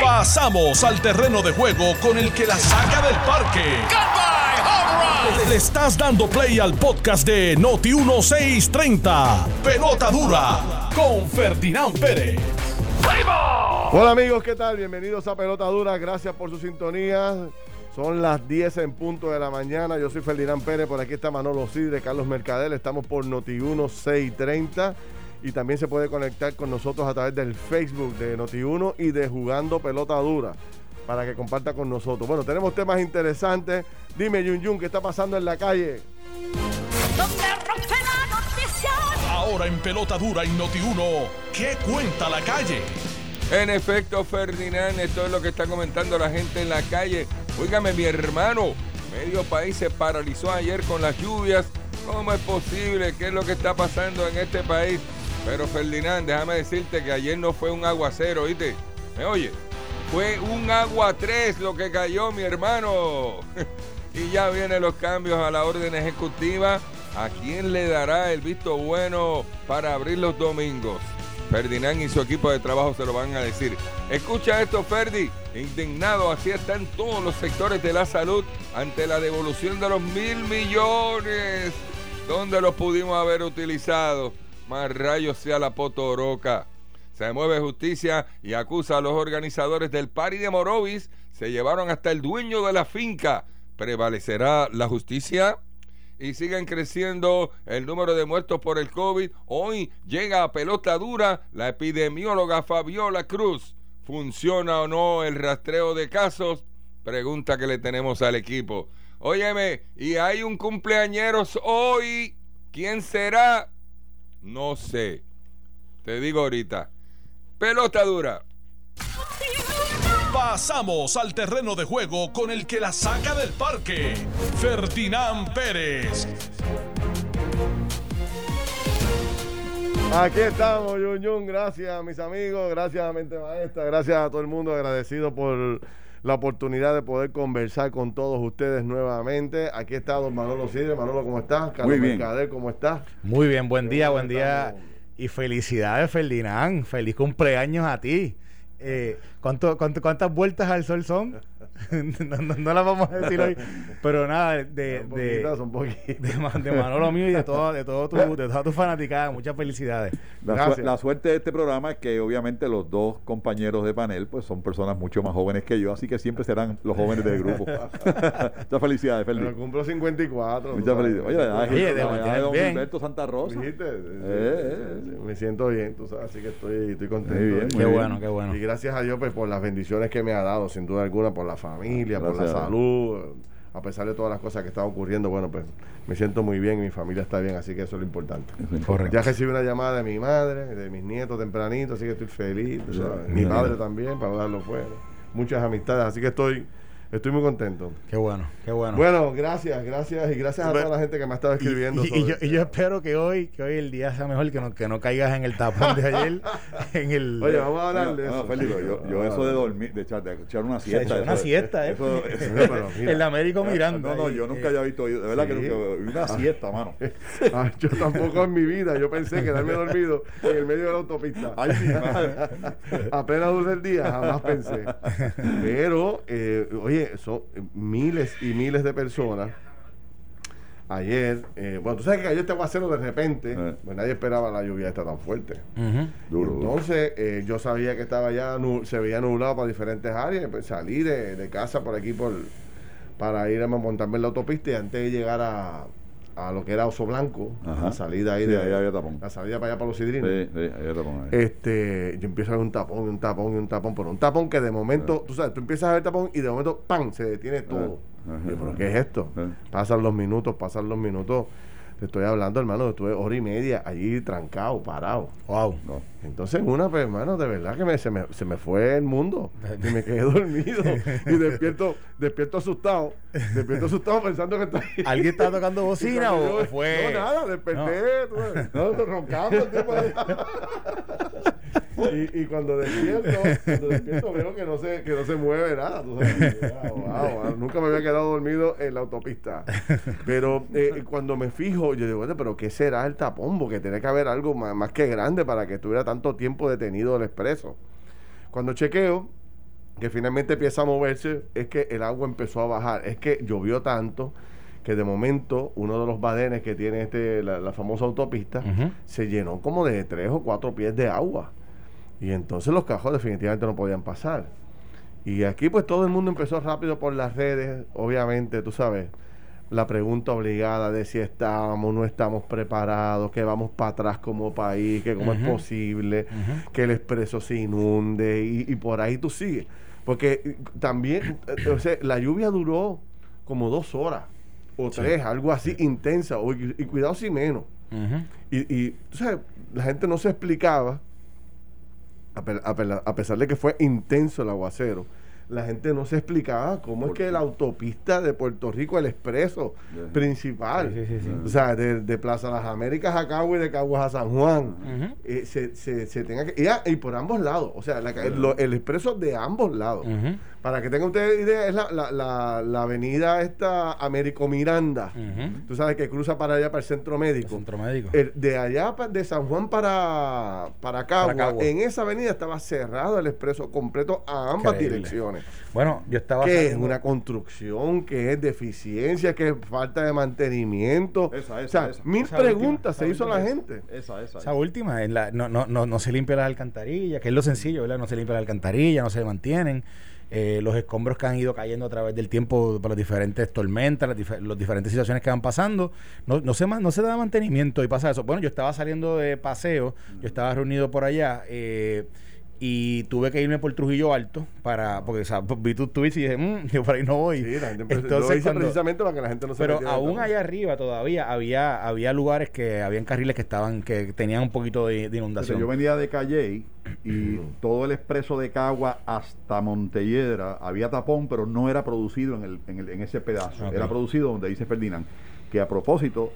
Pasamos al terreno de juego con el que la saca del parque. Le estás dando play al podcast de Noti 1630. Pelota dura con Ferdinand Pérez. Hola amigos, ¿qué tal? Bienvenidos a Pelota Dura, gracias por su sintonía. Son las 10 en punto de la mañana. Yo soy Ferdinand Pérez, por aquí está Manolo Sidre, Carlos Mercadel. Estamos por Noti 1630 y también se puede conectar con nosotros a través del Facebook de Noti1 y de Jugando Pelota Dura para que comparta con nosotros. Bueno, tenemos temas interesantes. Dime, Yun Yun, ¿qué está pasando en la calle? Ahora en Pelota Dura y Noti1, ¿qué cuenta la calle? En efecto, Ferdinand, esto es lo que está comentando la gente en la calle. Óigame, mi hermano, medio país se paralizó ayer con las lluvias. ¿Cómo es posible? ¿Qué es lo que está pasando en este país? Pero Ferdinand, déjame decirte que ayer no fue un aguacero, ¿oíste? ¿Me oye? Fue un agua 3 lo que cayó, mi hermano. y ya vienen los cambios a la orden ejecutiva. ¿A quién le dará el visto bueno para abrir los domingos? Ferdinand y su equipo de trabajo se lo van a decir. Escucha esto, Ferdi. Indignado, así están todos los sectores de la salud ante la devolución de los mil millones. ¿Dónde los pudimos haber utilizado? Más rayos sea la potoroca. Se mueve justicia y acusa a los organizadores del Pari de Morovis. Se llevaron hasta el dueño de la finca. ¿Prevalecerá la justicia? y siguen creciendo el número de muertos por el COVID. Hoy llega a pelota dura la epidemióloga Fabiola Cruz. ¿Funciona o no el rastreo de casos? Pregunta que le tenemos al equipo. Óyeme, y hay un cumpleañeros hoy. ¿Quién será? No sé. Te digo ahorita. Pelota dura. Pasamos al terreno de juego con el que la saca del parque, Ferdinand Pérez. Aquí estamos, Yun Yun. Gracias, mis amigos. Gracias a Mente Maestra. Gracias a todo el mundo. Agradecido por la oportunidad de poder conversar con todos ustedes nuevamente. Aquí está don Manolo Sidre. Manolo, ¿cómo estás? Carlos Muy bien. Mercader, ¿cómo estás? Muy bien, buen día, buen día. Y felicidades, Ferdinand. Feliz cumpleaños a ti. Eh, ¿cuánto, cuánto, ¿Cuántas vueltas al sol son? no, no, las vamos a decir hoy, pero nada, de, de, de, de, Manolo mío y de, todo, de, todo tu, de toda tu fanaticada, muchas felicidades. La, la, suerte de este programa es que obviamente los dos compañeros de panel pues son personas mucho más jóvenes que yo, así que siempre serán los jóvenes del grupo. muchas felicidades, Felipe. Pero cumplo 54. Muchas felicidades. Oye, la Oye, de, de don Humberto Santa Rosa. Eh, eh, me siento bien, tú sabes, así que estoy, estoy contento. Muy bien, qué bueno, qué bueno. Y gracias a Dios pues, por las bendiciones que me ha dado, sin duda alguna, por la familia, por la salud, a pesar de todas las cosas que están ocurriendo, bueno, pues me siento muy bien y mi familia está bien, así que eso es lo importante. Correcto. Ya recibí una llamada de mi madre, de mis nietos tempranito, así que estoy feliz. Mi padre también, para darlo fuera. Muchas amistades, así que estoy Estoy muy contento. Qué bueno, qué bueno. Bueno, gracias, gracias y gracias a toda la gente que me ha estado escribiendo. Y, yo, y, yo, espero que hoy, que hoy el día sea mejor, que no, que no caigas en el tapón de ayer. en el, Oye, vamos a hablar de eso. Felipe, yo, yo eso de dormir, de echar, de echar una siesta. Echar una siesta, ¿eh? Eso, el Américo mirando. No, no, yo nunca había visto, de verdad que nunca, una siesta, mano. Ah, yo tampoco en mi vida, yo pensé quedarme dormido en el medio de la autopista. Ay, madre. Apenas dulce el día, jamás pensé. Pero, eh, oye, eso miles y miles de personas. Ayer, eh, bueno, tú sabes que cayó este aguacero de repente, eh. pues nadie esperaba la lluvia esta tan fuerte. Entonces, eh, yo sabía que estaba ya, se veía nublado para diferentes áreas, pues salí de, casa por aquí por para ir a montarme en la autopista y antes de llegar a, a lo que era Oso Blanco, la salida ahí de la salida para allá para los sidrinos. Este, yo empiezo a ver un tapón un tapón y un tapón, pero un tapón que de momento, tú sabes, tú empiezas a ver tapón y de momento ¡pam! se detiene todo. ¿Pero qué es esto? Pasan los minutos, pasan los minutos. Te estoy hablando, hermano, estuve hora y media allí trancado, parado. Wow. Entonces, una, pues, hermano, de verdad que me, se, me, se me fue el mundo. y me quedé dormido. y despierto, despierto asustado. Despierto asustado pensando que está ¿Alguien está tocando bocina o fue.? No, nada, desperté. No, no roncando el tipo y, y, cuando despierto, cuando despierto veo que no se, que no se mueve nada. nunca me había quedado dormido en la autopista. Pero eh, cuando me fijo, yo digo, bueno, pero ¿qué será el tapón? Porque tiene que haber algo más, más que grande para que estuviera tanto tiempo detenido el expreso. Cuando chequeo, que finalmente empieza a moverse, es que el agua empezó a bajar. Es que llovió tanto que de momento uno de los badenes que tiene este la, la famosa autopista se llenó como de tres o cuatro pies de agua. Y entonces los cajos definitivamente no podían pasar. Y aquí pues todo el mundo empezó rápido por las redes, obviamente, tú sabes, la pregunta obligada de si estamos, no estamos preparados, que vamos para atrás como país, que cómo es posible, que el expreso se inunde y, y por ahí tú sigues. Porque eh, también, eh, o sea, la lluvia duró como dos horas o tres, algo así intensa, o- y, y cuidado si menos. Y, y la gente no se explicaba, a pesar de que fue intenso el aguacero, la gente no se explicaba cómo es ¿Por que qué? la autopista de Puerto Rico, el expreso principal, Sí, sí, sí, sí. o sea, de, de Plaza Las Américas a Cagua y de Caguas a San Juan, eh, se, se, se tenga que... Y, ah, y por ambos lados, o sea, la ca- lo- el expreso de ambos lados. Para que tengan ustedes idea, es la, la, la, la avenida esta Américo Miranda. Ujú. Tú sabes que cruza para allá, para el centro El médico. centro médico. El- de allá de San Juan para, para, Cagua, Para Cagua. en esa avenida estaba cerrado el expreso completo a ambas Increíble. direcciones. Bueno, yo estaba Que es una construcción, que es deficiencia, que es falta de mantenimiento. Esa, esa, o sea, esa. mil Esa preguntas última, se hizo la gente. Esa, esa. Esa última, en la- no, no, no, no se limpia las alcantarillas, que es lo sencillo, ¿verdad? No se limpia las alcantarillas, no se mantienen. Eh, los escombros que han ido cayendo a través del tiempo por las diferentes tormentas, las, dife- las diferentes situaciones que van pasando, no, no, se, no se da mantenimiento y pasa eso. Bueno, yo estaba saliendo de paseo, yo estaba reunido por allá eh, y tuve que irme por Trujillo Alto para, porque o sea, vi tu tweets y dije, "Mm, yo por ahí no voy. Sí, la gente Entonces, lo hice cuando- precisamente para que la gente no se pero aún allá arriba todavía había había lugares que habían carriles que estaban que tenían un poquito de, inundación. yo venía de Calley y todo el expreso de Cagua hasta Montelledra había tapón, pero no era producido en, el, en, el- en ese pedazo. Ok. Era producido donde dice Ferdinand, que a propósito,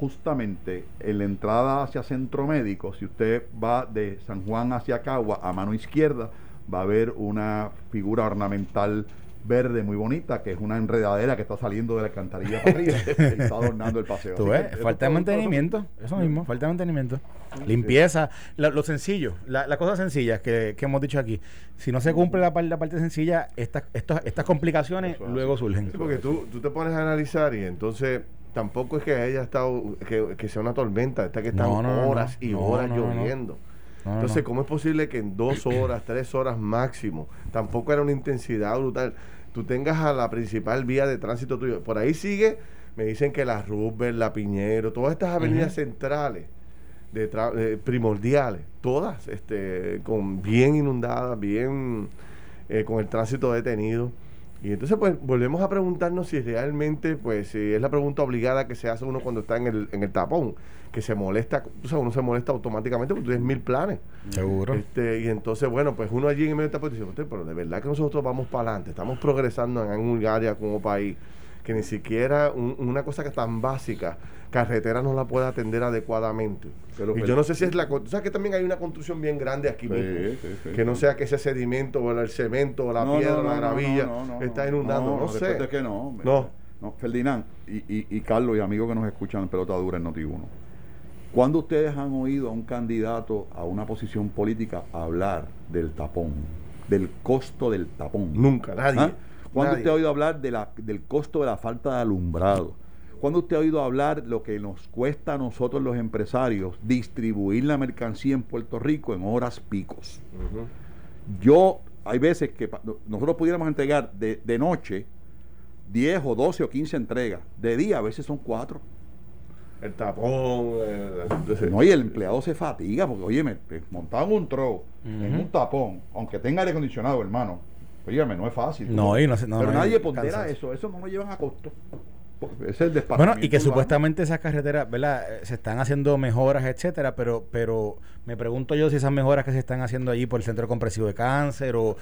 justamente en la entrada hacia Centro Médico, si usted va de San Juan hacia Cagua a mano izquierda, va a ver una figura ornamental verde muy bonita, que es una enredadera que está saliendo de la alcantarilla para arriba y está adornando el paseo. Tú ves, que eso falta de mantenimiento, eso mismo, falta de mantenimiento. Limpieza, la- lo sencillo, la, la cosa sencilla que, que hemos dicho aquí. Si no se cumple la, par- la parte sencilla, estas, estas complicaciones es luego surgen. Sí, porque tú, tú te pones a analizar y entonces tampoco es que haya estado, que, que sea una tormenta, está que están No, horas no. y horas lloviendo. Entonces. ¿cómo es posible que en dos horas, tres horas máximo, tampoco era una intensidad brutal, tú tengas a la principal vía de tránsito tuyo? Por ahí sigue, me dicen que la Roosevelt, la Piñero, todas estas avenidas centrales, de eh, primordiales, todas este, con bien inundadas, bien eh, con el tránsito detenido. Y entonces pues volvemos a preguntarnos si realmente, pues si es la pregunta obligada que se hace uno cuando está en el, en el tapón, que se molesta, tú sabes, uno se molesta automáticamente porque tú tienes mil planes. Seguro. Este, y entonces, bueno, pues uno allí en medio del tapón dice, "Usted, pero de verdad que nosotros vamos para adelante, estamos progresando en un área como país, que ni siquiera un- una cosa que es tan básica, carretera no la puede atender adecuadamente. Pero- y pero- yo no sé si es la... Tú sabes que también hay una construcción bien grande aquí Sí, mismo. sí, sí, que no sea que ese sedimento o el cemento o la No, piedra no, o la gravilla no, está inundando. No, sé. que no. No. Ferdinand y, y, y Carlos y amigos que nos escuchan en Pelota Dura en Noti1. ¿Cuándo ustedes han oído a un candidato a una posición política hablar del tapón, del costo del tapón? Nunca, nadie. ¿Ah? ¿Cuándo Nadie. usted ha oído hablar de la, del costo de la falta de alumbrado? ¿Cuándo usted ha oído hablar lo que nos cuesta a nosotros los empresarios distribuir la mercancía en Puerto Rico en horas picos? Yo, hay veces que nosotros pudiéramos entregar de, de noche 10 o 12 o 15 entregas. De día a veces son 4. El tapón. el- entonces- No, y el empleado se fatiga porque, oye, me, montaban un tro en un tapón, aunque tenga aire acondicionado, hermano. Óyeme, no es fácil. No, y no no, Pero no, nadie pondera cansas. eso, eso no lo llevan a costo. Es el Bueno, y que urbano. supuestamente esas carreteras, ¿verdad? Eh, Se están haciendo mejoras, etcétera, pero pero me pregunto yo si esas mejoras que se están haciendo allí por el Centro Compresivo de Cáncer o,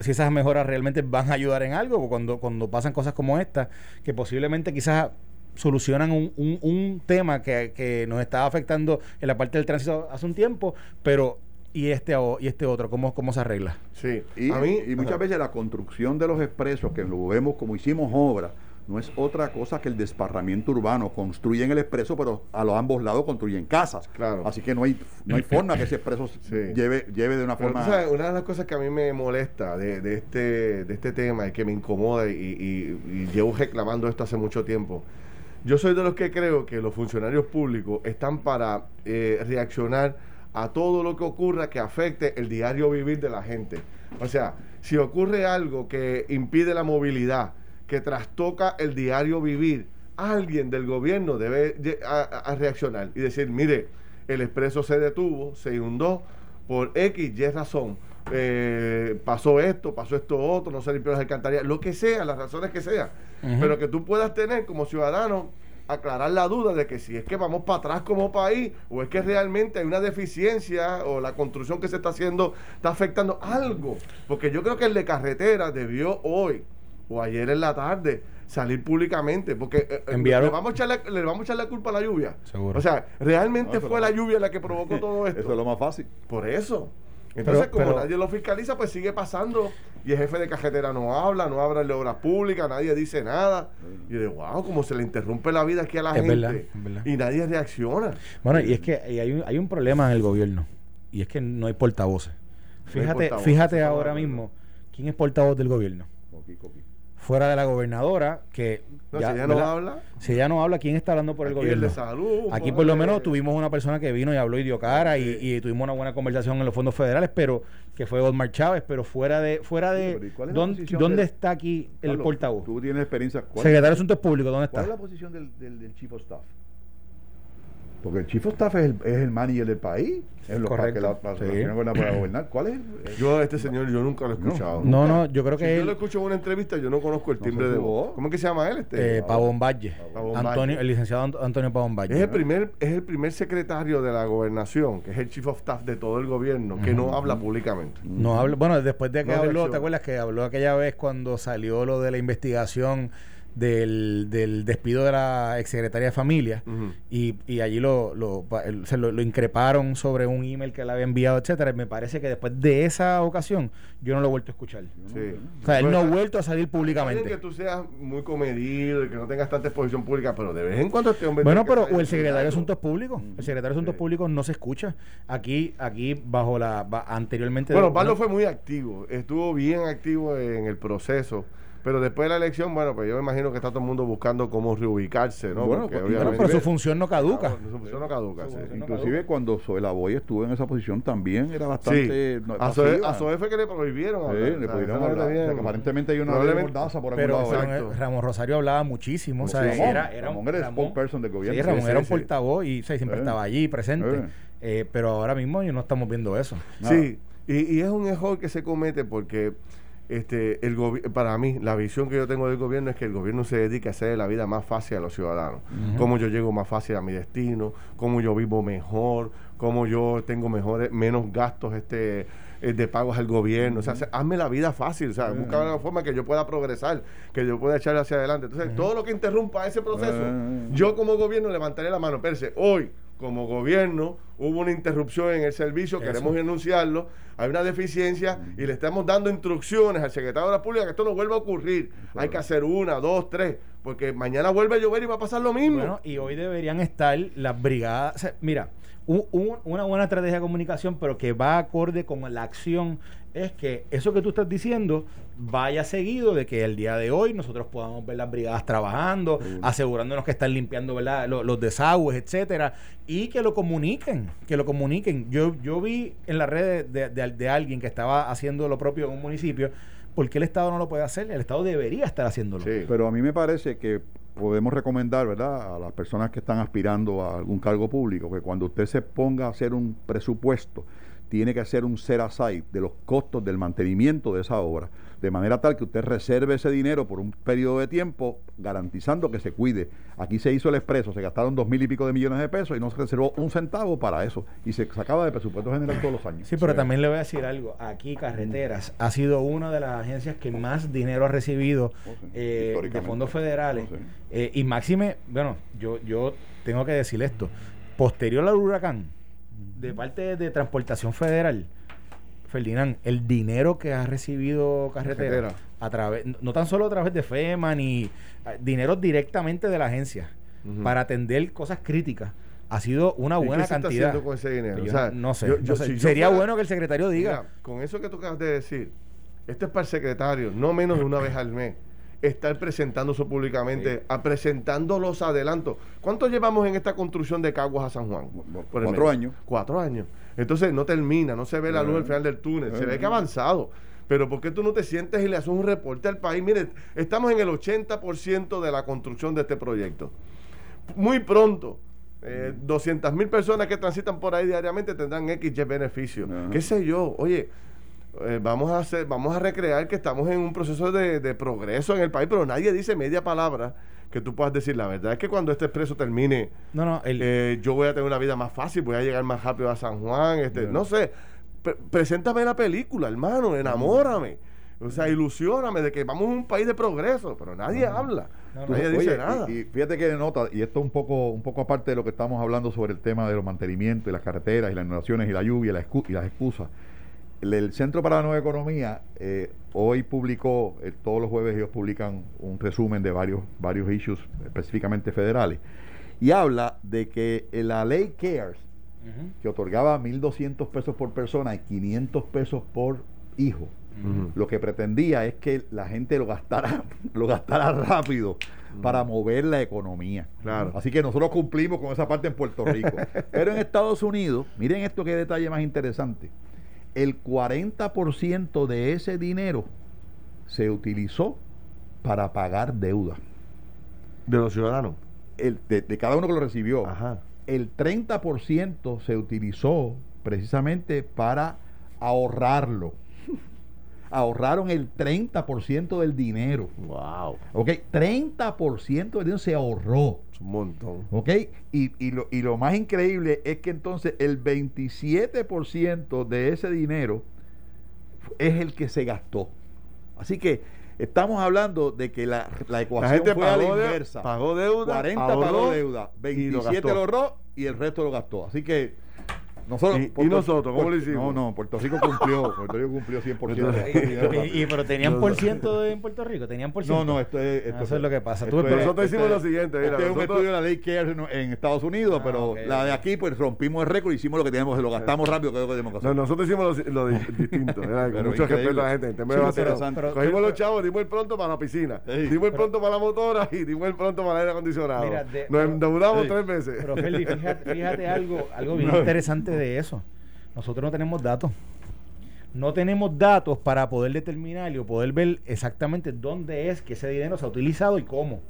si esas mejoras realmente van a ayudar en algo cuando cuando pasan cosas como esta, que posiblemente quizás solucionan un, un, un tema que, que nos estaba afectando en la parte del tránsito hace un tiempo, pero y este y este otro, ¿cómo, cómo se arregla? Sí. Y, a mí, y muchas veces la construcción de los expresos, que lo vemos como hicimos obra, no es otra cosa que el desparramiento urbano. Construyen el expreso, pero a los ambos lados construyen casas. Claro. Así que no hay, no hay forma que ese expreso Sí. lleve, lleve de una Pero forma. sabes, una de las cosas que a mí me molesta de, de este, de este tema y que me incomoda y, y- y llevo reclamando esto hace mucho tiempo, yo soy de los que creo que los funcionarios públicos están para eh, reaccionar a todo lo que ocurra que afecte el diario vivir de la gente. O sea, si ocurre algo que impide la movilidad, que trastoca el diario vivir, alguien del gobierno debe lle- a- a- a reaccionar y decir, mire, el expreso se detuvo, se inundó por X, Y razón. Eh, pasó esto, pasó esto otro, no se limpió las alcantarillas, lo que sea, las razones que sea. Pero que tú puedas tener como ciudadano aclarar la duda de que si es que vamos para atrás como país o es que realmente hay una deficiencia o la construcción que se está haciendo está afectando algo. Porque yo creo que el de carretera debió hoy o ayer en la tarde salir públicamente porque eh, eh, Enviaron- le, vamos a echar la, le vamos a echar la culpa a la lluvia. Seguro. O sea, realmente No, fue la lluvia la que provocó todo esto. Eso es lo más fácil. Por eso. Entonces, Pero- como pero- nadie lo fiscaliza, pues sigue pasando. Y el jefe de carretera no habla, no habla de obras públicas, nadie dice nada. Y de wow, como se le interrumpe la vida aquí a la Es gente. verdad, es verdad. Y nadie reacciona. Bueno, y es que y hay, un, hay un problema en el gobierno. Y es que no hay portavoces. Fíjate, portavoces, fíjate ahora mismo quién es portavoz del gobierno. Coqui, coqui. Fuera de la gobernadora, que No, si ella no ¿verdad? habla, Si ella no habla, ¿quién está hablando por el aquí el gobierno? de salud. Aquí por lo menos tuvimos una persona que vino y habló y dio cara y, y tuvimos una buena conversación en los fondos federales, pero que fue Osmar Chávez, pero fuera de fuera Sí, pero ¿y de es ¿dónde, dónde está aquí el Carlos, portavoz? Tú tienes experiencia. ¿Cuál, Secretario de Asuntos Públicos, ¿dónde cuál es está? la posición del, del, del Chief of Staff? Porque el Chief of Staff es el, es el manager del país. Es lo para que la, para que Sí. la señora gobernadora pueda gobernar. ¿Cuál es? el- Yo, este señor, yo nunca lo he escuchado. No, no, yo creo Si que yo lo él, escucho en una entrevista, yo no conozco el No timbre sé de voz. ¿Cómo es que se llama él? Este? eh, Pavón Valle, Pavón Antonio, Valle. el licenciado Ant- Antonio Pavón Valle. Es el primer, es el primer secretario de la gobernación, que es el chief of staff de todo el gobierno, que no habla públicamente. No habla, bueno, después de que No habló. ¿te acuerdas que habló aquella vez cuando salió lo de la investigación del, del despido de la exsecretaria de Familia? Y, y allí lo, lo, se lo, lo increparon sobre un email que le había enviado, etcétera. Me parece que después de esa ocasión yo no lo he vuelto a escuchar. Sí. O sea, él Pues, no ha está- vuelto a salir bien que públicamente. tú seas muy comedido y que no tengas tanta exposición pública, pero de vez en cuando este hombre. Bueno, pero o el secretario de. Asuntos Públicos, el secretario de Asuntos Sí. Públicos no se escucha. Aquí, aquí bajo la, anteriormente. Bueno, Pablo fue muy activo, estuvo bien activo en el proceso. Pero después de la elección, bueno, pues yo me imagino que está todo el mundo buscando cómo reubicarse, ¿no? Bueno, Porque pues, pero su función no caduca. Bueno, su función no caduca, sí. no Inclusive cuando Zoela Boy estuvo en esa posición también era Sí, bastante no, a Zoe, a Zoe fue que le prohibieron. Sí, hablar, le o sea, pudieron esa no hablar. le O sea, tenían- que aparentemente hay una mordaza por algún Pero lado. exacto. Ramón, Ramón Rosario hablaba muchísimo. o sea, Sí, Ramón. era, era, Ramón era el spokesperson del gobierno. Sí, Ramón Sí, era sí, un sí. portavoz y o sea, siempre Eh. estaba allí presente. Eh. Eh, pero ahora mismo no estamos viendo eso. Nada. Sí, y, y es un error que se comete porque este el para mí la visión que yo tengo del gobierno es que el gobierno se dedica a hacer la vida más fácil a los ciudadanos. Cómo yo llego más fácil a mi destino, cómo yo vivo mejor, cómo yo tengo mejores menos gastos este eh, de pagos al gobierno, o sea, se- hazme la vida fácil, o sea, busca una forma que yo pueda progresar, que yo pueda echar hacia adelante. Entonces, todo lo que interrumpa ese proceso, yo como gobierno levantaré la mano. Perse, hoy, como gobierno, hubo una interrupción en el servicio, Eso. queremos denunciarlo, hay una deficiencia y le estamos dando instrucciones al secretario de la Pública que esto no vuelva a ocurrir. Hay que hacer una, dos, tres, porque mañana vuelve a llover y va a pasar lo mismo. Bueno, y hoy deberían estar las brigadas. o sea, mira, un- un- una buena estrategia de comunicación, pero que va acorde con la acción, es que eso que tú estás diciendo vaya seguido de que el día de hoy nosotros podamos ver las brigadas trabajando, asegurándonos que están limpiando ¿verdad? Lo- Los, desagües, etcétera, y que lo comuniquen, que lo comuniquen. Yo, yo vi en las redes de, de- de alguien que estaba haciendo lo propio en un municipio, ¿por qué el Estado no lo puede hacer? El Estado debería estar haciéndolo. Sí. Pero a mí me parece que podemos recomendar, ¿verdad?, a las personas que están aspirando a algún cargo público, que cuando usted se ponga a hacer un presupuesto, tiene que hacer un set aside de los costos del mantenimiento de esa obra, de manera tal que usted reserve ese dinero por un periodo de tiempo, garantizando que se cuide. Aquí se hizo el expreso, se gastaron dos mil y pico de millones de pesos y no se reservó un centavo para eso, y se sacaba de presupuesto general todos los años. Sí, pero también le voy a decir algo. Aquí Carreteras ha sido una de las agencias que más dinero ha recibido Oh, sí. eh, de fondos federales. Oh, sí. Eh, y máxime, bueno, yo, yo tengo que decir esto. Posterior al huracán, de parte de Transportación Federal, Ferdinand, el dinero que ha recibido carretera, Carretera. a través, no tan solo a través de FEMA ni eh, dinero directamente de la agencia para atender cosas críticas, ha sido una ¿Y buena qué se está cantidad. haciendo con ese dinero? Yo O sea, no sé, yo- no yo- sé. si yo sería fuera- bueno que el secretario diga. Mira, con eso que tú acabas de decir, esto es para el secretario, no menos de una vez al mes. Estar presentando eso públicamente, a presentando los adelantos. ¿Cuánto llevamos en esta construcción de Caguas a San Juan? Por Cuatro años. Cuatro años. Entonces no termina, no se ve la luz al final del túnel, se ve que ha avanzado. Pero ¿por qué tú no te sientes y le haces un reporte al país? Mire, estamos en el 80% de la construcción de este proyecto. Muy pronto, eh, 200 mil personas que transitan por ahí diariamente tendrán X beneficios. ¿Qué sé yo? Oye, eh, vamos a hacer, vamos a recrear que estamos en un proceso de, de progreso en el país, pero nadie dice media palabra que tú puedas decir la verdad. Es que cuando este expreso termine, No, no, el, eh, yo voy a tener una vida más fácil, voy a llegar más rápido a San Juan, este, no sé. Pre- preséntame la película, hermano, enamórame. O sea, ilusioname de que vamos a un país de progreso, pero nadie habla, No, no. nadie Oye, dice nada. Y, fíjate que nota, y esto un poco, un poco aparte de lo que estamos hablando sobre el tema de los mantenimientos y las carreteras y las inundaciones y la lluvia y, la excu- y las excusas. El, el Centro para la Nueva Economía eh, hoy publicó, eh, todos los jueves ellos publican un resumen de varios, varios issues específicamente federales. Y habla de que eh, la ley CARES, que otorgaba 1.200 pesos por persona y 500 pesos por hijo, lo que pretendía es que la gente lo gastara, lo gastara rápido para mover la economía. Claro. Así que nosotros cumplimos con esa parte en Puerto Rico. Pero en Estados Unidos, miren esto qué detalle más interesante. El 40% de ese dinero se utilizó para pagar deuda. De los ciudadanos. El, de, de cada uno que lo recibió. Ajá. El 30% se utilizó precisamente para ahorrarlo. Ahorraron el 30% del dinero. Wow. ¿Ok? 30% del dinero se ahorró. Es un montón. ¿Ok? Y, y lo, y lo más increíble es que entonces el 27% de ese dinero es el que se gastó. Así que estamos hablando de que la, la La ecuación gente fue a la pagó, de- inversa. pagó deuda, 40 ahorró pagó deuda, y lo 27 gastó. lo ahorró y el resto lo gastó. Así que nosotros... ¿Y- y nosotros, cómo lo hicimos? No, no, Puerto Rico cumplió, Puerto Rico cumplió 100%. y, y- pero tenían por ciento en Puerto Rico, tenían por No, ciento. no, esto es... Esto eso es lo que pasa. esto Tú- es- Nosotros esto hicimos lo siguiente, mira, Este es un nosotros- estudio de la ley CARES en, en Estados Unidos, Ah, pero la de aquí pues rompimos el récord, hicimos lo que teníamos, lo gastamos rápido, que es lo que tenemos que hacer. No, nosotros hicimos lo, lo di- distinto, ¿verdad? con Pero mucho respeto a la gente. pero- pero- Cogimos pero- los chavos, dimos el pronto para la piscina, Sí. dimos el pronto para la motora y dimos el pronto para el aire acondicionado. Nos pero- endeudamos tres veces. Pero Feli, fíjate, fíjate algo, algo bien interesante de eso. Nosotros no tenemos datos. No tenemos datos para poder determinar y poder ver exactamente dónde es que ese dinero se ha utilizado y cómo.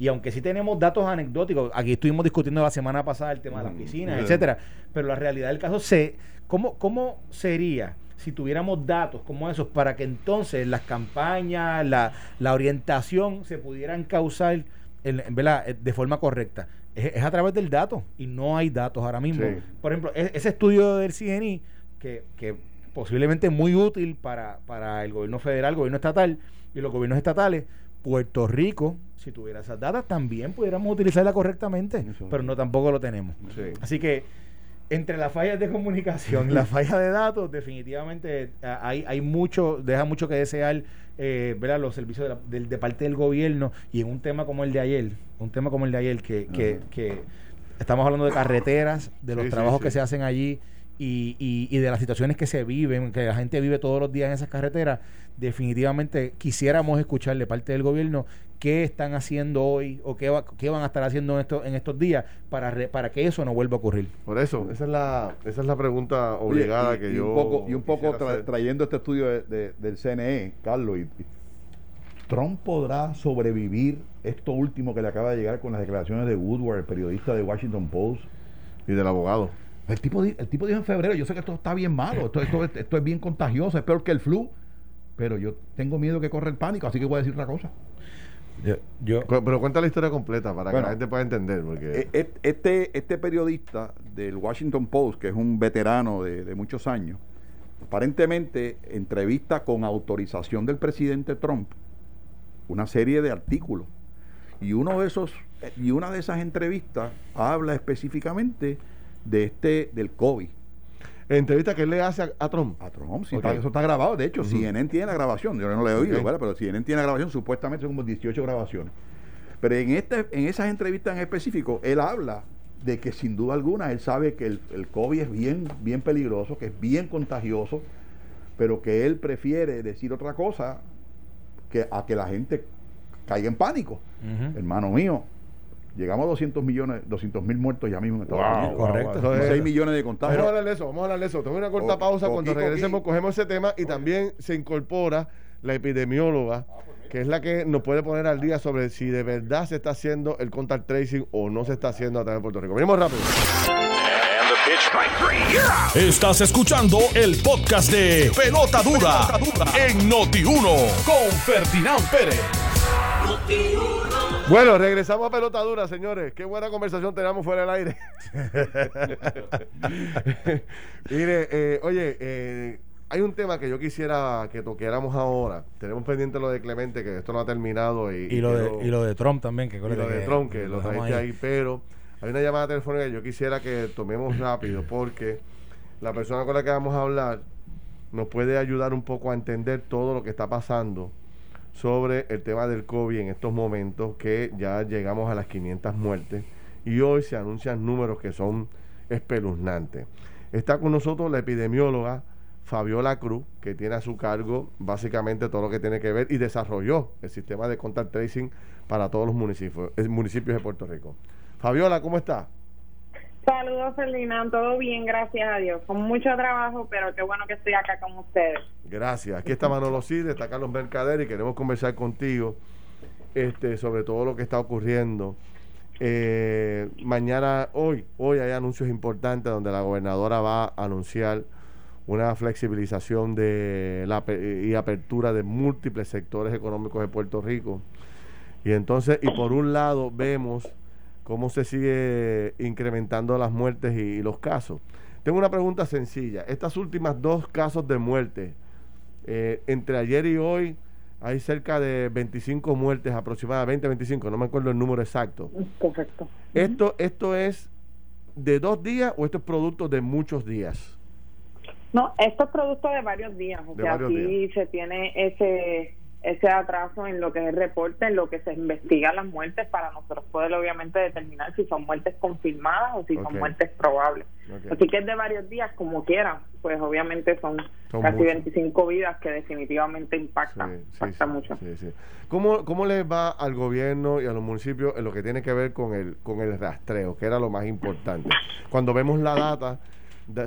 Y aunque sí tenemos datos anecdóticos, aquí estuvimos discutiendo la semana pasada el tema de las Mm, piscinas, etcétera. Pero la realidad del caso se, ¿cómo, cómo sería si tuviéramos datos como esos para que entonces las campañas, la, la orientación se pudieran causar en- en-. Eh, de forma correcta? Es, es a través del dato y no hay datos ahora mismo. Sí. Por ejemplo, e- ese estudio del CNI que, que posiblemente muy útil para, para el gobierno federal, gobierno estatal y los gobiernos estatales, Puerto Rico, si tuviera esas datas, también pudiéramos utilizarla correctamente, Eso. pero no tampoco lo tenemos. Sí. Así que entre las fallas de comunicación y las fallas de datos, definitivamente eh, hay, hay mucho, deja mucho que desear eh, ¿verdad? los servicios de, la- del- de parte del gobierno y en un tema como el de ayer, un tema como el de ayer, que, que, que estamos hablando de carreteras, de los Sí, sí, trabajos sí. que se hacen allí y, y, y de las situaciones que se viven, que la gente vive todos los días en esas carreteras, definitivamente quisiéramos escuchar de parte del gobierno qué están haciendo hoy o qué, va- qué van a estar haciendo en, estos en estos días para, re- para que eso no vuelva a ocurrir. Por eso, esa es la, esa es la pregunta Oye, obligada y, que y yo. un poco, y un poco tra- trayendo este estudio de- de- del CNE, Carlos, y, y Trump podrá sobrevivir esto último que le acaba de llegar con las declaraciones de Woodward, el periodista de Washington Post. Y del abogado. El tipo, el tipo dijo en febrero, yo sé que esto está bien malo, esto, esto, esto es bien contagioso, es peor que el flu, pero yo tengo miedo que corra el pánico, así que voy a decir otra cosa. Yo, Pero cuenta la historia completa para que la gente pueda entender. Porque E- e- Este, este periodista del Washington Post, que es un veterano de, de muchos años, aparentemente entrevista con autorización del presidente Trump una serie de artículos. Y uno de esos, y una de esas entrevistas habla específicamente de este, del COVID. entrevista que él le hace a, Trump. A Trump, sí, eso está grabado. De hecho, CNN tiene la grabación. Yo no la he oído, pero CNN tiene la grabación. Supuestamente son como 18 grabaciones. Pero en, este, en esas entrevistas en específico, él habla de que sin duda alguna él sabe que el, el COVID es bien, bien peligroso, que es bien contagioso, pero que él prefiere decir otra cosa que a que la gente caiga en pánico. Hermano mío, llegamos a 200 millones, 200 mil muertos ya mismo en Estados Unidos. Correcto. 6 millones de contagios. Vamos a hablar de eso, vamos a hablar de eso. Tengo una corta pausa. Cuando regresemos, cogemos ese tema y también se incorpora la epidemióloga, que es la que nos puede poner al día sobre si de verdad se está haciendo el contact tracing o no se está haciendo a través de Puerto Rico. Venimos rápido. Estás escuchando el podcast de Pelota Dura, en Noti1 con Ferdinand Pérez. Bueno, regresamos a Pelota Dura, señores. Qué buena conversación tenemos fuera del aire. Mire, eh, oye, eh, hay un tema que yo quisiera que toquéramos ahora. Tenemos pendiente lo de Clemente, que esto no ha terminado. Y, y, lo, de, y lo de Trump también, que y lo de Trump, que lo trajiste ahí. Pero hay una llamada telefónica que yo quisiera que tomemos rápido, porque la persona con la que vamos a hablar nos puede ayudar un poco a entender todo lo que está pasando sobre el tema del COVID en estos momentos, que ya llegamos a las 500 muertes y hoy se anuncian números que son espeluznantes. Está con nosotros la epidemióloga Fabiola Cruz, que tiene a su cargo básicamente todo lo que tiene que ver y desarrolló el sistema de contact tracing para todos los municipios, eh, municipios de Puerto Rico. Fabiola, ¿cómo está? Saludos, Ferdinand. Todo bien, gracias a Dios. Con mucho trabajo, pero qué bueno que estoy acá con ustedes. Gracias. Aquí está Manolo Cid, está Carlos Mercader y queremos conversar contigo este, sobre todo lo que está ocurriendo. Eh, mañana, hoy, hoy hay anuncios importantes donde la gobernadora va a anunciar una flexibilización de la, y apertura de múltiples sectores económicos de Puerto Rico. Y entonces, y por un lado vemos cómo se sigue incrementando las muertes y, los casos. Tengo una pregunta sencilla. Estas últimas dos casos de muerte, eh, entre ayer y hoy, hay cerca de 25 muertes aproximadamente, 25, no me acuerdo el número exacto. Correcto. ¿Esto, ¿Esto es de dos días o esto es producto de muchos días? No, esto es producto de varios días. O sea, aquí se tiene ese ese atraso en lo que es el reporte, en lo que se investiga las muertes para nosotros poder obviamente determinar si son muertes confirmadas o si son muertes probables. Así que es de varios días como quieran, pues obviamente son, casi 25 vidas que definitivamente impactan, mucho. ¿Cómo, ¿Cómo les va al gobierno y a los municipios en lo que tiene que ver con el, con el rastreo, que era lo más importante? Cuando vemos la data,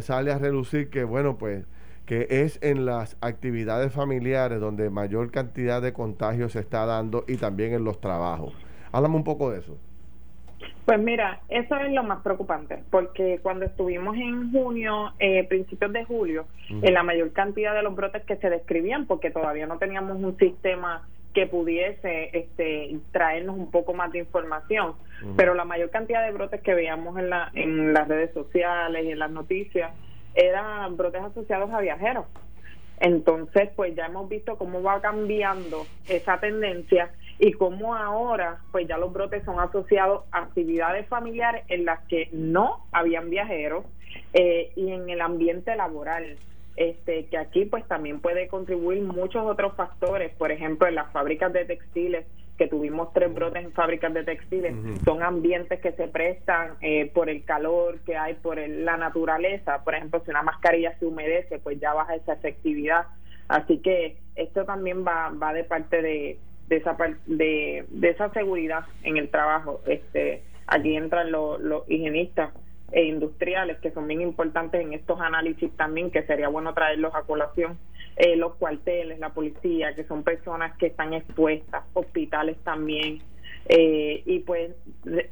sale a relucir que, bueno, pues que es en las actividades familiares donde mayor cantidad de contagios se está dando y también en los trabajos. Háblame un poco de eso. Pues mira, eso es lo más preocupante, porque cuando estuvimos en junio, eh, principios de julio, en la mayor cantidad de los brotes que se describían, porque todavía no teníamos un sistema que pudiese este, traernos un poco más de información, pero la mayor cantidad de brotes que veíamos en, la, en las redes sociales y en las noticias eran brotes asociados a viajeros. Entonces, pues ya hemos visto cómo va cambiando esa tendencia y cómo ahora, pues ya los brotes son asociados a actividades familiares en las que no habían viajeros eh, y en el ambiente laboral. Este, que aquí pues también puede contribuir muchos otros factores, por ejemplo en las fábricas de textiles que tuvimos tres brotes en fábricas de textiles, son ambientes que se prestan eh, por el calor que hay, por la naturaleza. Por ejemplo, si una mascarilla se humedece, pues ya baja esa efectividad. Así que esto también va, va de parte de, de esa de, de esa seguridad en el trabajo. Este, aquí entran los, los higienistas e industriales que son bien importantes en estos análisis también, que sería bueno traerlos a colación eh, los cuarteles, la policía, que son personas que están expuestas, hospitales también. Eh, y pues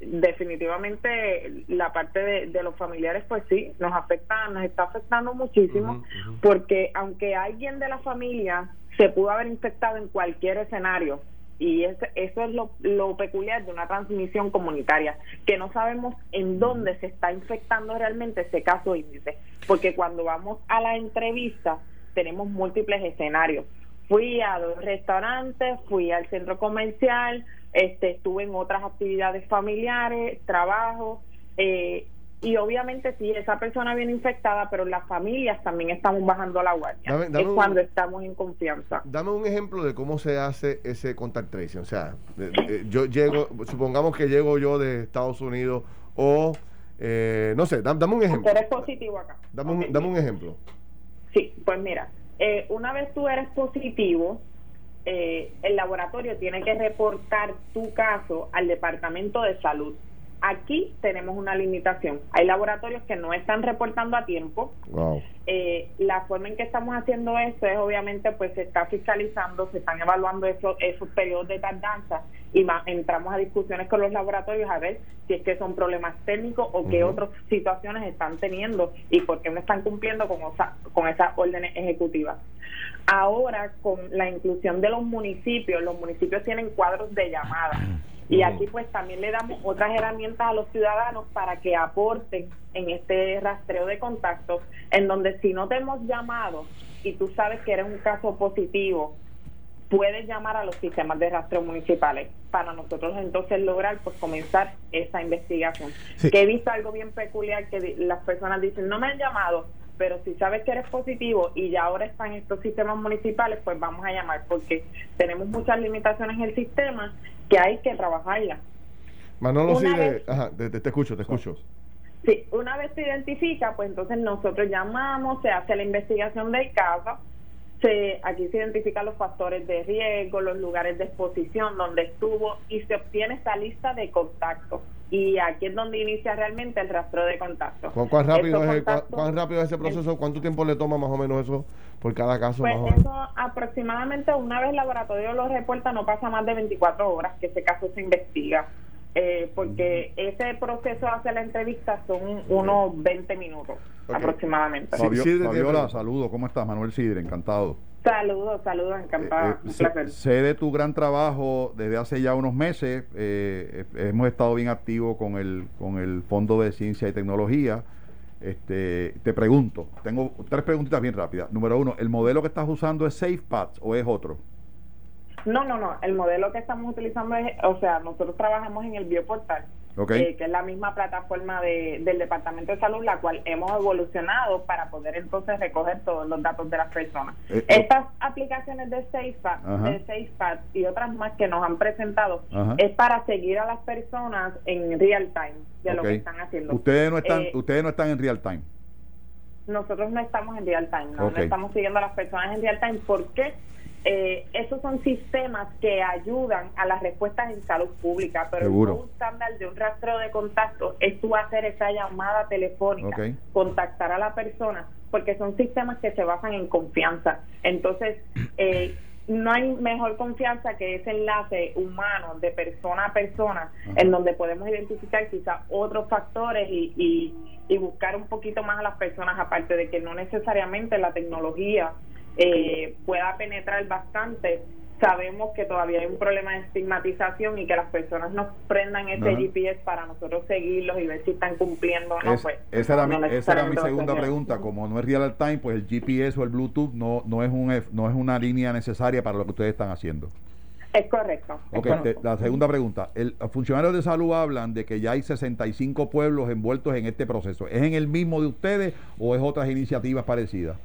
definitivamente la parte de, los familiares pues sí nos afecta nos está afectando muchísimo porque aunque alguien de la familia se pudo haber infectado en cualquier escenario y eso es lo, lo, peculiar de una transmisión comunitaria, que no sabemos en dónde se está infectando realmente ese caso índice, porque cuando vamos a la entrevista tenemos múltiples escenarios. Fui a dos restaurantes, fui al centro comercial, este, estuve en otras actividades familiares, trabajo, eh, y obviamente sí, esa persona viene infectada, pero las familias también estamos bajando la guardia. Dame- dame es un- cuando estamos en confianza. Dame un ejemplo de cómo se hace ese contact tracing. O sea, de- de- yo llego, supongamos que llego yo de Estados Unidos o, eh, no sé, dam- dame un Tú ejemplo. eres positivo acá. Dame un, dame un ejemplo. Sí, pues mira, eh, una vez tú eres positivo, eh, el laboratorio tiene que reportar tu caso al Departamento de Salud. Aquí tenemos una limitación. Hay laboratorios que no están reportando a tiempo. Wow. Eh, la forma en que estamos haciendo esto es obviamente pues se está fiscalizando, se están evaluando esos, esos periodos de tardanza y entramos a discusiones con los laboratorios a ver si es que son problemas técnicos o qué otras situaciones están teniendo y por qué no están cumpliendo con, esa- con esas órdenes ejecutivas. Ahora, con la inclusión de los municipios, los municipios tienen cuadros de llamada. Y aquí pues también le damos otras herramientas a los ciudadanos para que aporten en este rastreo de contactos, en donde si no te hemos llamado y tú sabes que eres un caso positivo, puedes llamar a los sistemas de rastreo municipales para nosotros entonces lograr pues comenzar esa investigación. Sí. Que he visto algo bien peculiar que las personas dicen, no me han llamado, pero si sabes que eres positivo y ya ahora están estos sistemas municipales, pues vamos a llamar porque tenemos muchas limitaciones en el sistema que hay que trabajarlas. Manolo sigue. vez- Ajá, te, te- escucho, te escucho. Sí, una vez se identifica, pues entonces nosotros llamamos, se hace la investigación del caso, se, aquí se identifican los factores de riesgo, los lugares de exposición donde estuvo y se obtiene esa lista de contactos. Y aquí es donde inicia realmente el rastreo de contactos. ¿Cuán, rápido es el- cuán, cuán rápido es ese proceso? ¿Cuánto tiempo le toma más o menos eso por cada caso? Pues más o eso aproximadamente una vez el laboratorio lo reporta, no pasa más de 24 horas que ese caso se investiga. Eh, porque ese proceso hacia la entrevista son unos 20 minutos aproximadamente. Fabio- Fabiola, saludos, ¿cómo estás? Manuel Sidre, encantado. Saludos, saludos, encantada. Eh, eh, un sé, placer. sé de tu gran trabajo desde hace ya unos meses. eh, eh, hemos estado bien activos con el, con el Fondo de Ciencia y Tecnología. Este, te pregunto, tengo tres preguntitas bien rápidas. Número uno, ¿el modelo que estás usando es SafePads o es otro? No, no, no. El modelo que estamos utilizando es, o sea, nosotros trabajamos en el bioportal, eh, que es la misma plataforma de, del Departamento de Salud, la cual hemos evolucionado para poder entonces recoger todos los datos de las personas. Eh, eh. Estas aplicaciones de SafePad, Ajá. de SafePad y otras más que nos han presentado es para seguir a las personas en real time de lo que están haciendo. Ustedes no están, Eh, ustedes no están en real time. nosotros no estamos en real time, no, no estamos siguiendo a las personas en real time porque eh, esos son sistemas que ayudan a las respuestas en salud pública, pero gold estándar de un rastreo de contactos es tú hacer esa llamada telefónica, contactar a la persona, porque son sistemas que se basan en confianza. Entonces, eh, no hay mejor confianza que ese enlace humano de persona a persona, Ajá. en donde podemos identificar quizás otros factores y, y, y buscar un poquito más a las personas, aparte de que no necesariamente la tecnología eh, pueda penetrar bastante. Sabemos que todavía hay un problema de estigmatización y que las personas nos prendan ese Ajá. GPS para nosotros seguirlos y ver si están cumpliendo o no. Es- pues, esa, era no mi, esa era segunda pregunta. Como no es real time, pues el GPS o el Bluetooth no, no, es un, no es una línea necesaria para lo que ustedes están haciendo. Es correcto. Te- la segunda pregunta. El, los funcionarios de salud hablan de que ya hay 65 pueblos envueltos en este proceso. ¿Es en el mismo de ustedes o es otras iniciativas parecidas?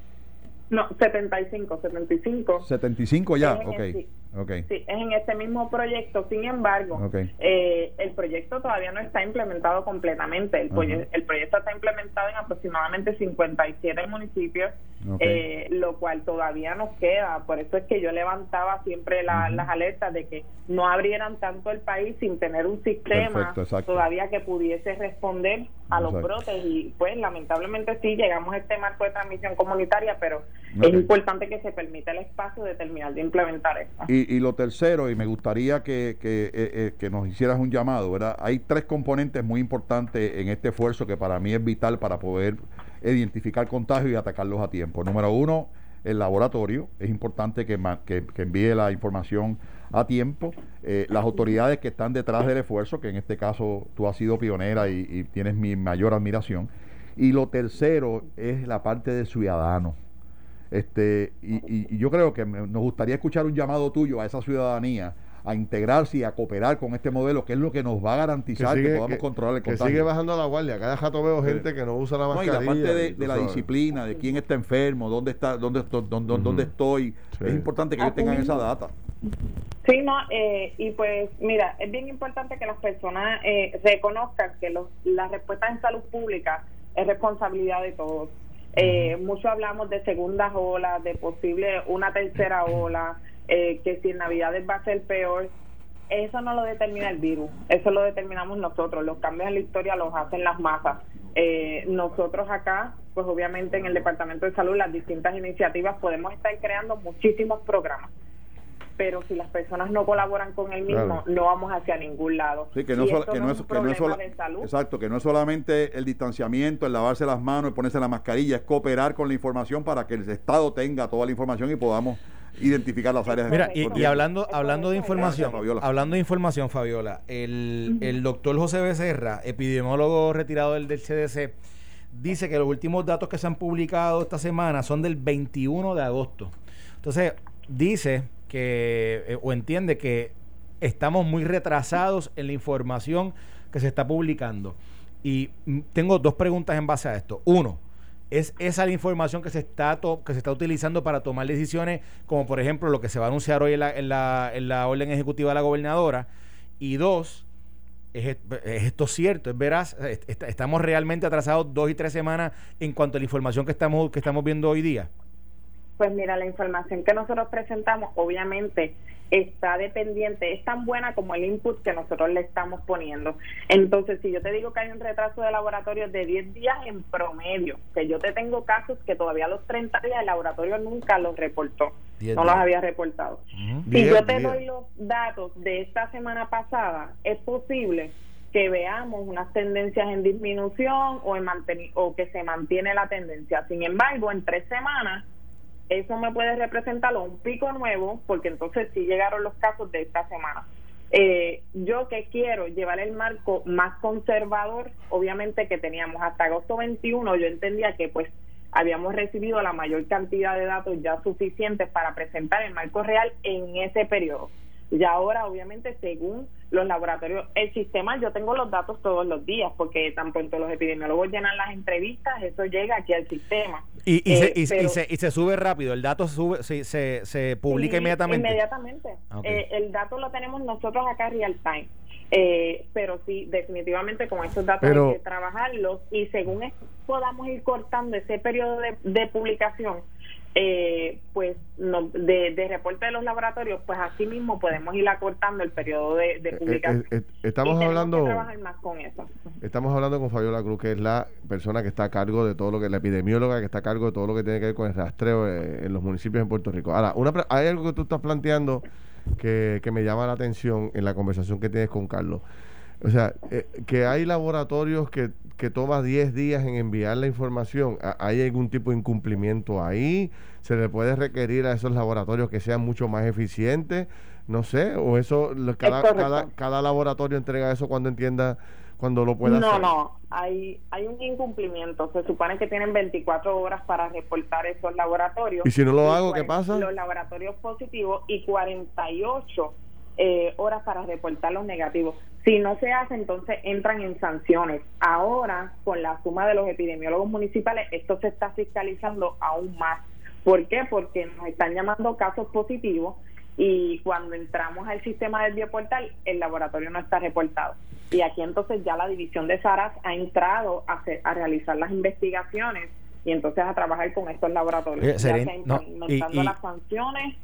No, 75, 75. 75 ya, ok. sí. ok. Sí, es en este mismo proyecto. Sin embargo, eh, el proyecto todavía no está implementado completamente. El proyecto está implementado en aproximadamente 57 municipios, Eh, lo cual todavía nos queda. Por eso es que yo levantaba siempre la- las alertas de que no abrieran tanto el país sin tener un sistema Perfecto, todavía que pudiese responder a los brotes. Y pues lamentablemente sí, llegamos a este marco de transmisión comunitaria, pero es importante que se permita el espacio de terminar de implementar esto. Y, y lo tercero, y me gustaría que, que, eh, eh, que nos hicieras un llamado, ¿verdad? Hay tres componentes muy importantes en este esfuerzo que para mí es vital para poder identificar contagios y atacarlos a tiempo. Número uno, el laboratorio. Es importante que, que- envíe la información a tiempo. Eh, las autoridades que están detrás del esfuerzo, que en este caso tú has sido pionera y, tienes mi mayor admiración. Y lo tercero es la parte del ciudadano. Este, y, y- y yo creo que me- nos gustaría escuchar un llamado tuyo a esa ciudadanía a integrarse y a cooperar con este modelo, que es lo que nos va a garantizar que, podamos controlar el contagio. Que sigue bajando la guardia. Cada jato veo gente que no usa la mascarilla. No, y la parte de, la disciplina, de quién está enfermo, dónde está, dónde, dónde, dónde estoy. Es importante que ellos tengan esa data. Sí, no, eh, y pues mira, es bien importante que las personas eh, reconozcan que los, la respuesta en salud pública es responsabilidad de todos. Eh, mucho hablamos de segundas olas, de posible una tercera ola, eh, que si en Navidades va a ser peor. Eso no lo determina el virus, eso lo determinamos nosotros. Los cambios en la historia los hacen las masas. Eh, nosotros acá, pues obviamente en el Departamento de Salud, las distintas iniciativas podemos estar creando muchísimos programas pero si las personas no colaboran con el mismo, no vamos hacia ningún lado. Sí, que no, es, que no es, Exacto, que no es solamente el distanciamiento, el lavarse las manos, y ponerse la mascarilla, es cooperar con la información para que el Estado tenga toda la información y podamos identificar las áreas Mira, y, y, hablando hablando de información, hablando de información, Fabiola, el, el doctor José Becerra, epidemiólogo retirado del, del CDC, dice que los últimos datos que se han publicado esta semana son del 21 de agosto. Entonces, dice que eh, o entiende que estamos muy retrasados en la información que se está publicando. Y mm, tengo dos preguntas en base a esto. Uno, ¿es esa la información que se está, que se está utilizando para tomar decisiones, como por ejemplo lo que se va a anunciar hoy en la, en la, en la orden ejecutiva de la gobernadora? Y dos, ¿es, esto cierto? ¿Es veraz? ¿Estamos realmente atrasados dos y tres semanas en cuanto a la información que estamos, que estamos viendo hoy día? Pues mira, la información que nosotros presentamos obviamente está dependiente, es tan buena como el input que nosotros le estamos poniendo. Entonces, si yo te digo que hay un retraso de laboratorio de 10 días en promedio, que yo te tengo casos que todavía los 30 días el laboratorio nunca los reportó, no los había reportado. Si yo te doy los datos de esta semana pasada, es posible que veamos unas tendencias en disminución o, en o que se mantiene la tendencia. Sin embargo, en tres semanas eso me puede representar un pico nuevo, porque entonces sí llegaron los casos de esta semana. Eh, yo que quiero llevar el marco más conservador, obviamente que teníamos hasta agosto 21, yo entendía que pues habíamos recibido la mayor cantidad de datos ya suficientes para presentar el marco real en ese periodo. Y ahora, obviamente, según los laboratorios, el sistema, yo tengo los datos todos los días, porque tan pronto los epidemiólogos llenan las entrevistas, eso llega aquí al sistema. Y, y, se, eh, y, se, y se, sube rápido, el dato sube, se, se, se publica inmediatamente. Inmediatamente. Ah, eh, el dato lo tenemos nosotros acá real time. Eh, pero sí, definitivamente con esos datos hay que trabajarlos y según podamos ir cortando ese periodo de, de publicación, eh, pues no, de, de, reporte de los laboratorios, pues así mismo podemos ir acortando el periodo de, de eh, publicación. Eh, estamos hablando más con eso. Estamos hablando con Fabiola Cruz, que es la persona que está a cargo de todo lo que la epidemióloga que está a cargo de todo lo que tiene que ver con el rastreo en los municipios en Puerto Rico. Ahora, una, hay algo que tú estás planteando que, que me llama la atención en la conversación que tienes con Carlos. O sea, que hay laboratorios que que toma 10 días en enviar la información, ¿hay algún tipo de incumplimiento ahí? ¿Se le puede requerir a esos laboratorios que sean mucho más eficientes? No sé, o eso, cada, cada, cada, laboratorio entrega eso cuando entienda, cuando lo pueda no, hacer. No, no, hay, hay un incumplimiento. Se supone que tienen 24 horas para reportar esos laboratorios. ¿Y si no lo hago, qué pasa? Los laboratorios positivos y 48 eh, horas para reportar los negativos. Si no se hace, entonces entran en sanciones. Ahora, con la suma de los epidemiólogos municipales, esto se está fiscalizando aún más. ¿Por qué? Porque nos están llamando casos positivos y cuando entramos al sistema del bioportal, el laboratorio no está reportado. Y aquí entonces ya la división de SARAS ha entrado a, a realizar las investigaciones y entonces a trabajar con estos laboratorios, eh, ya sea implementando las sanciones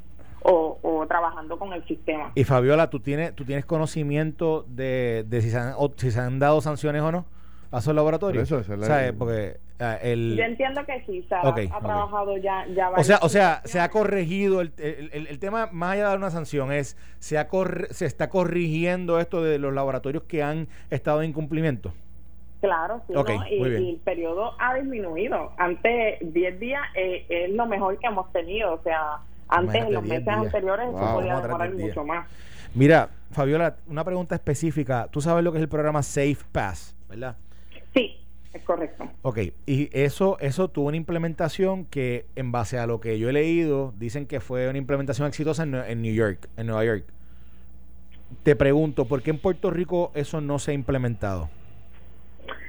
o, trabajando con el sistema. Y Fabiola, ¿tú tienes, tú tienes conocimiento de, de si, se han, si se han dado sanciones o no a esos laboratorios? Eso es Porque ah, el... Yo entiendo que sí, Sara ha trabajado ya, ya O sea, o sea, se ha corregido el, el, el, tema, más allá de una sanción, es se, ha se está corrigiendo esto de los laboratorios que han estado en incumplimiento. Claro, sí, y, el periodo ha disminuido. Antes, 10 días eh, es lo mejor que hemos tenido, o sea, antes, en los meses anteriores, se podía demorar mucho más. Mira, Fabiola, una pregunta específica. Tú sabes lo que es el programa Safe Pass, ¿verdad? Sí, es correcto. Ok, y eso, eso tuvo una implementación que, en base a lo que yo he leído, dicen que fue una implementación exitosa en, New York, en Nueva York. te pregunto, ¿por qué en Puerto Rico eso no se ha implementado?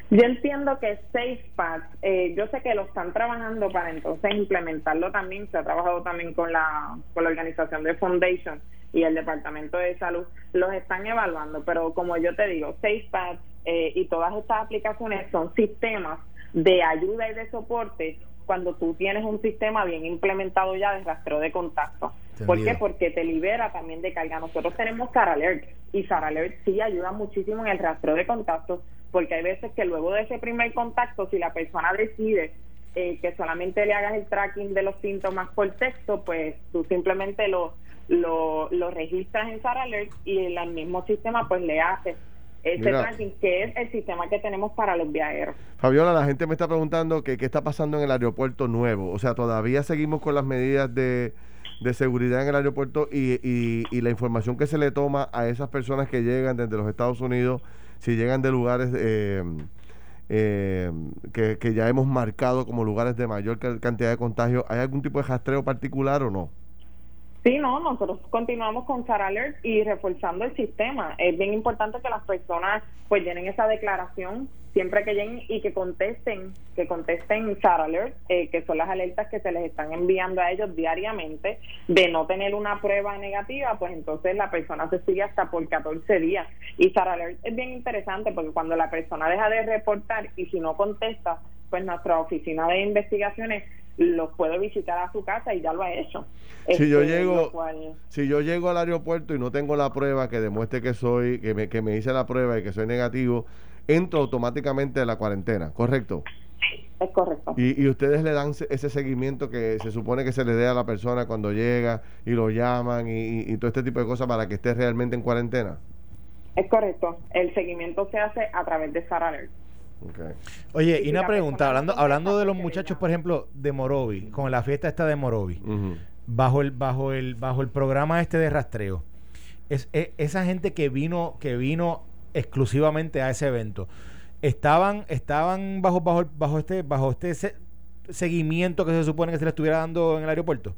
Yo entiendo que SafePads, eh, yo sé que lo están trabajando para entonces implementarlo también, se ha trabajado también con la, con la organización de Foundation y el Departamento de Salud, los están evaluando, pero como yo te digo, SafePads eh, y todas estas aplicaciones son sistemas de ayuda y de soporte cuando tú tienes un sistema bien implementado ya de rastreo de contacto. ¿Por qué? Porque te libera también de carga. Nosotros tenemos SARALERT y SARALERT sí ayuda muchísimo en el rastreo de contactos porque hay veces que luego de ese primer contacto, si la persona decide eh, que solamente le hagas el tracking de los síntomas por texto, pues tú simplemente lo, lo, lo registras en SARALERT y el mismo sistema pues le hace ese tracking, que es el sistema que tenemos para los viajeros. Fabiola, la gente me está preguntando que qué está pasando en el aeropuerto nuevo. O sea, todavía seguimos con las medidas de, de seguridad en el aeropuerto y, y, la información que se le toma a esas personas que llegan desde los Estados Unidos, si llegan de lugares eh, eh, que, que ya hemos marcado como lugares de mayor cantidad de contagio, ¿hay algún tipo de rastreo particular o no? Sí, no, nosotros continuamos con SAR Alert y reforzando el sistema. Es bien importante que las personas pues llenen esa declaración siempre que lleguen y que contesten, que contesten SAR Alert, eh, que son las alertas que se les están enviando a ellos diariamente de no tener una prueba negativa, pues entonces la persona se sigue hasta por 14 días. Y SAR Alert es bien interesante porque cuando la persona deja de reportar y si no contesta, pues nuestra oficina de investigaciones los puede visitar a su casa y ya lo ha hecho. Si yo este, llego, si yo llego al aeropuerto y no tengo la prueba que demuestre que soy, que me, que me hice la prueba y que soy negativo, entro automáticamente a la cuarentena, ¿correcto? Es correcto. Y, y, ustedes le dan ese seguimiento que se supone que se le dé a la persona cuando llega y lo llaman y, y todo este tipo de cosas para que esté realmente en cuarentena. Es correcto. El seguimiento se hace a través de Star Oye, y una pregunta, hablando, hablando de los muchachos, por ejemplo, de Morovi, con la fiesta esta de Morovi, bajo el, bajo el, bajo el programa este de rastreo, es, e, esa gente que vino, que vino exclusivamente a ese evento, estaban, estaban bajo, bajo, bajo este, bajo este seguimiento que se supone que se le estuviera dando en el aeropuerto.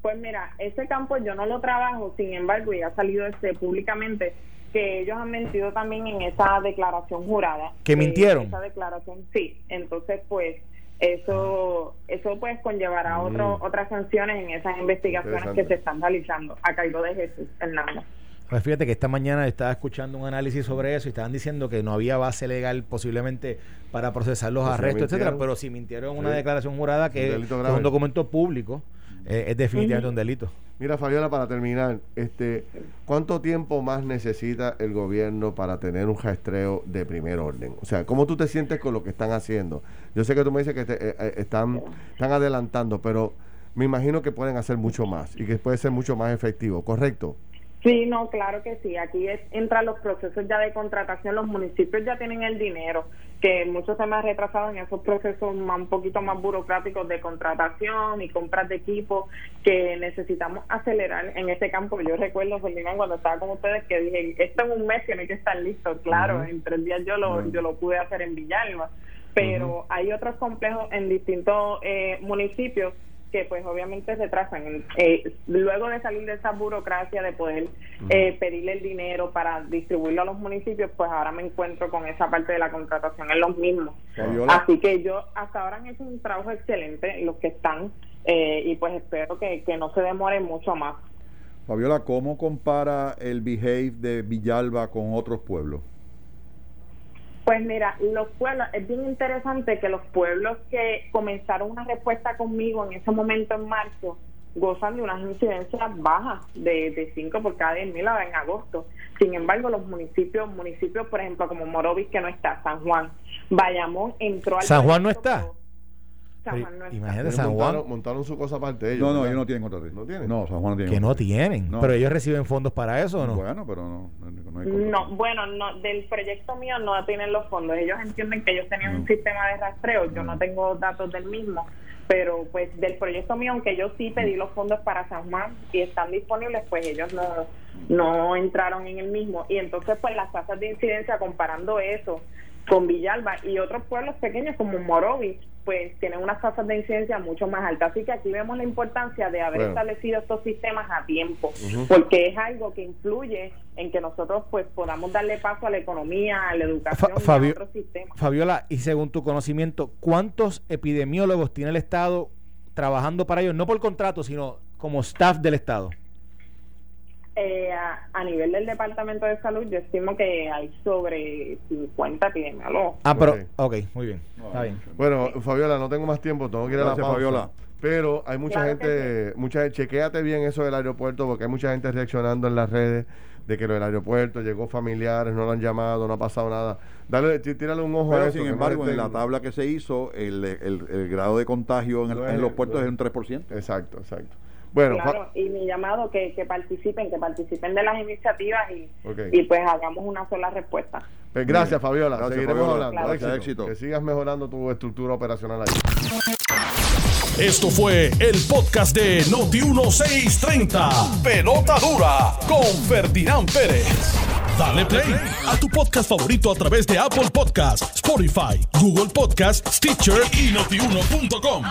Pues mira, ese campo yo no lo trabajo, sin embargo, y ha salido este públicamente que ellos han mentido también en esa declaración jurada. ¿Que mintieron? Esa declaración, sí. Entonces, pues, eso eso pues conllevará mm. otro, otras sanciones en esas investigaciones que se están realizando a cargo de Jesús Hernández. Pues fíjate que esta mañana estaba escuchando un análisis sobre eso y estaban diciendo que no había base legal posiblemente para procesar los pues arrestos, etcétera, pero si mintieron una declaración jurada que, es un documento público, eh, es definitivamente un delito. Mira, Fabiola, para terminar, este, ¿cuánto tiempo más necesita el gobierno para tener un rastreo de primer orden? O sea, ¿cómo tú te sientes con lo que están haciendo? Yo sé que tú me dices que eh, eh, están, están adelantando, pero me imagino que pueden hacer mucho más y que puede ser mucho más efectivo, ¿correcto? Sí, no, claro que sí. Aquí es, entran los procesos ya de contratación. Los municipios ya tienen el dinero, que muchos se me han retrasado en esos procesos más, un poquito más burocráticos de contratación y compras de equipo que necesitamos acelerar en este campo. Yo recuerdo, Ferdinand, cuando estaba con ustedes, que dije, esto en un mes tiene que estar listo. Claro, en tres días yo lo, yo lo pude hacer en Villalba. Pero hay otros complejos en distintos eh, municipios que pues obviamente se trazan. Eh, luego de salir de esa burocracia de poder eh, pedirle el dinero para distribuirlo a los municipios, pues ahora me encuentro con esa parte de la contratación en los mismos. Así que yo hasta ahora han hecho un trabajo excelente los que están eh, y pues espero que, que no se demore mucho más. Fabiola, ¿cómo compara el Behave de Villalba con otros pueblos? Pues mira, los pueblos, es bien interesante que los pueblos que comenzaron una respuesta conmigo en ese momento en marzo gozan de unas incidencias bajas de, de 5 por cada 10 mil en agosto. Sin embargo, los municipios, municipios por ejemplo como Morovis que no está, San Juan, Bayamón entró al... San Juan no está. Imagínate San Juan. Montaron, su cosa aparte ellos. No, no, ellos no tienen contrato. ¿No tienen? No, San Juan no tiene. Que no tienen. Pero ellos reciben fondos para eso o no? Bueno, pero no. No, bueno, no, del proyecto mío no tienen los fondos. Ellos entienden que ellos tenían un sistema de rastreo. Yo no tengo datos del mismo. Pero pues del proyecto mío, aunque yo sí pedí los fondos para San Juan y están disponibles, pues ellos no, no entraron en el mismo. Y entonces pues las tasas de incidencia comparando eso con Villalba y otros pueblos pequeños como Morovis pues tienen unas tasas de incidencia mucho más altas. Así que aquí vemos la importancia de haber establecido estos sistemas a tiempo, porque es algo que influye en que nosotros pues podamos darle paso a la economía, a la educación y a otros sistemas. Fabiola, y según tu conocimiento, ¿cuántos epidemiólogos tiene el Estado trabajando para ellos? No por contrato, sino como staff del Estado. Eh, a, nivel del Departamento de Salud, yo estimo que hay sobre 50 epidemiólogos. Ah, pero, ok, muy bien. Está bien. Bueno, Fabiola, no tengo más tiempo, tengo que ir a la pausa. Fabiola. Pero hay mucha gente, mucha gente, chequéate bien eso del aeropuerto, porque hay mucha gente reaccionando en las redes de que lo del aeropuerto llegó familiares, no lo han llamado, no ha pasado nada. Dale, tírale un ojo a eso. Sin embargo, en la tabla que se hizo, el, el, grado de contagio en, en los puertos es un 3%. Exacto, exacto. Bueno, claro, y mi llamado que, que participen, que participen de las iniciativas y, y pues hagamos una sola respuesta. Pues gracias, Fabiola. Seguiremos hablando. éxito. Que sigas mejorando tu estructura operacional ahí. Esto fue el podcast de Noti1630. Pelota dura con Ferdinand Pérez. Dale play a tu podcast favorito a través de Apple Podcasts, Spotify, Google Podcasts, Stitcher y notiuno.com.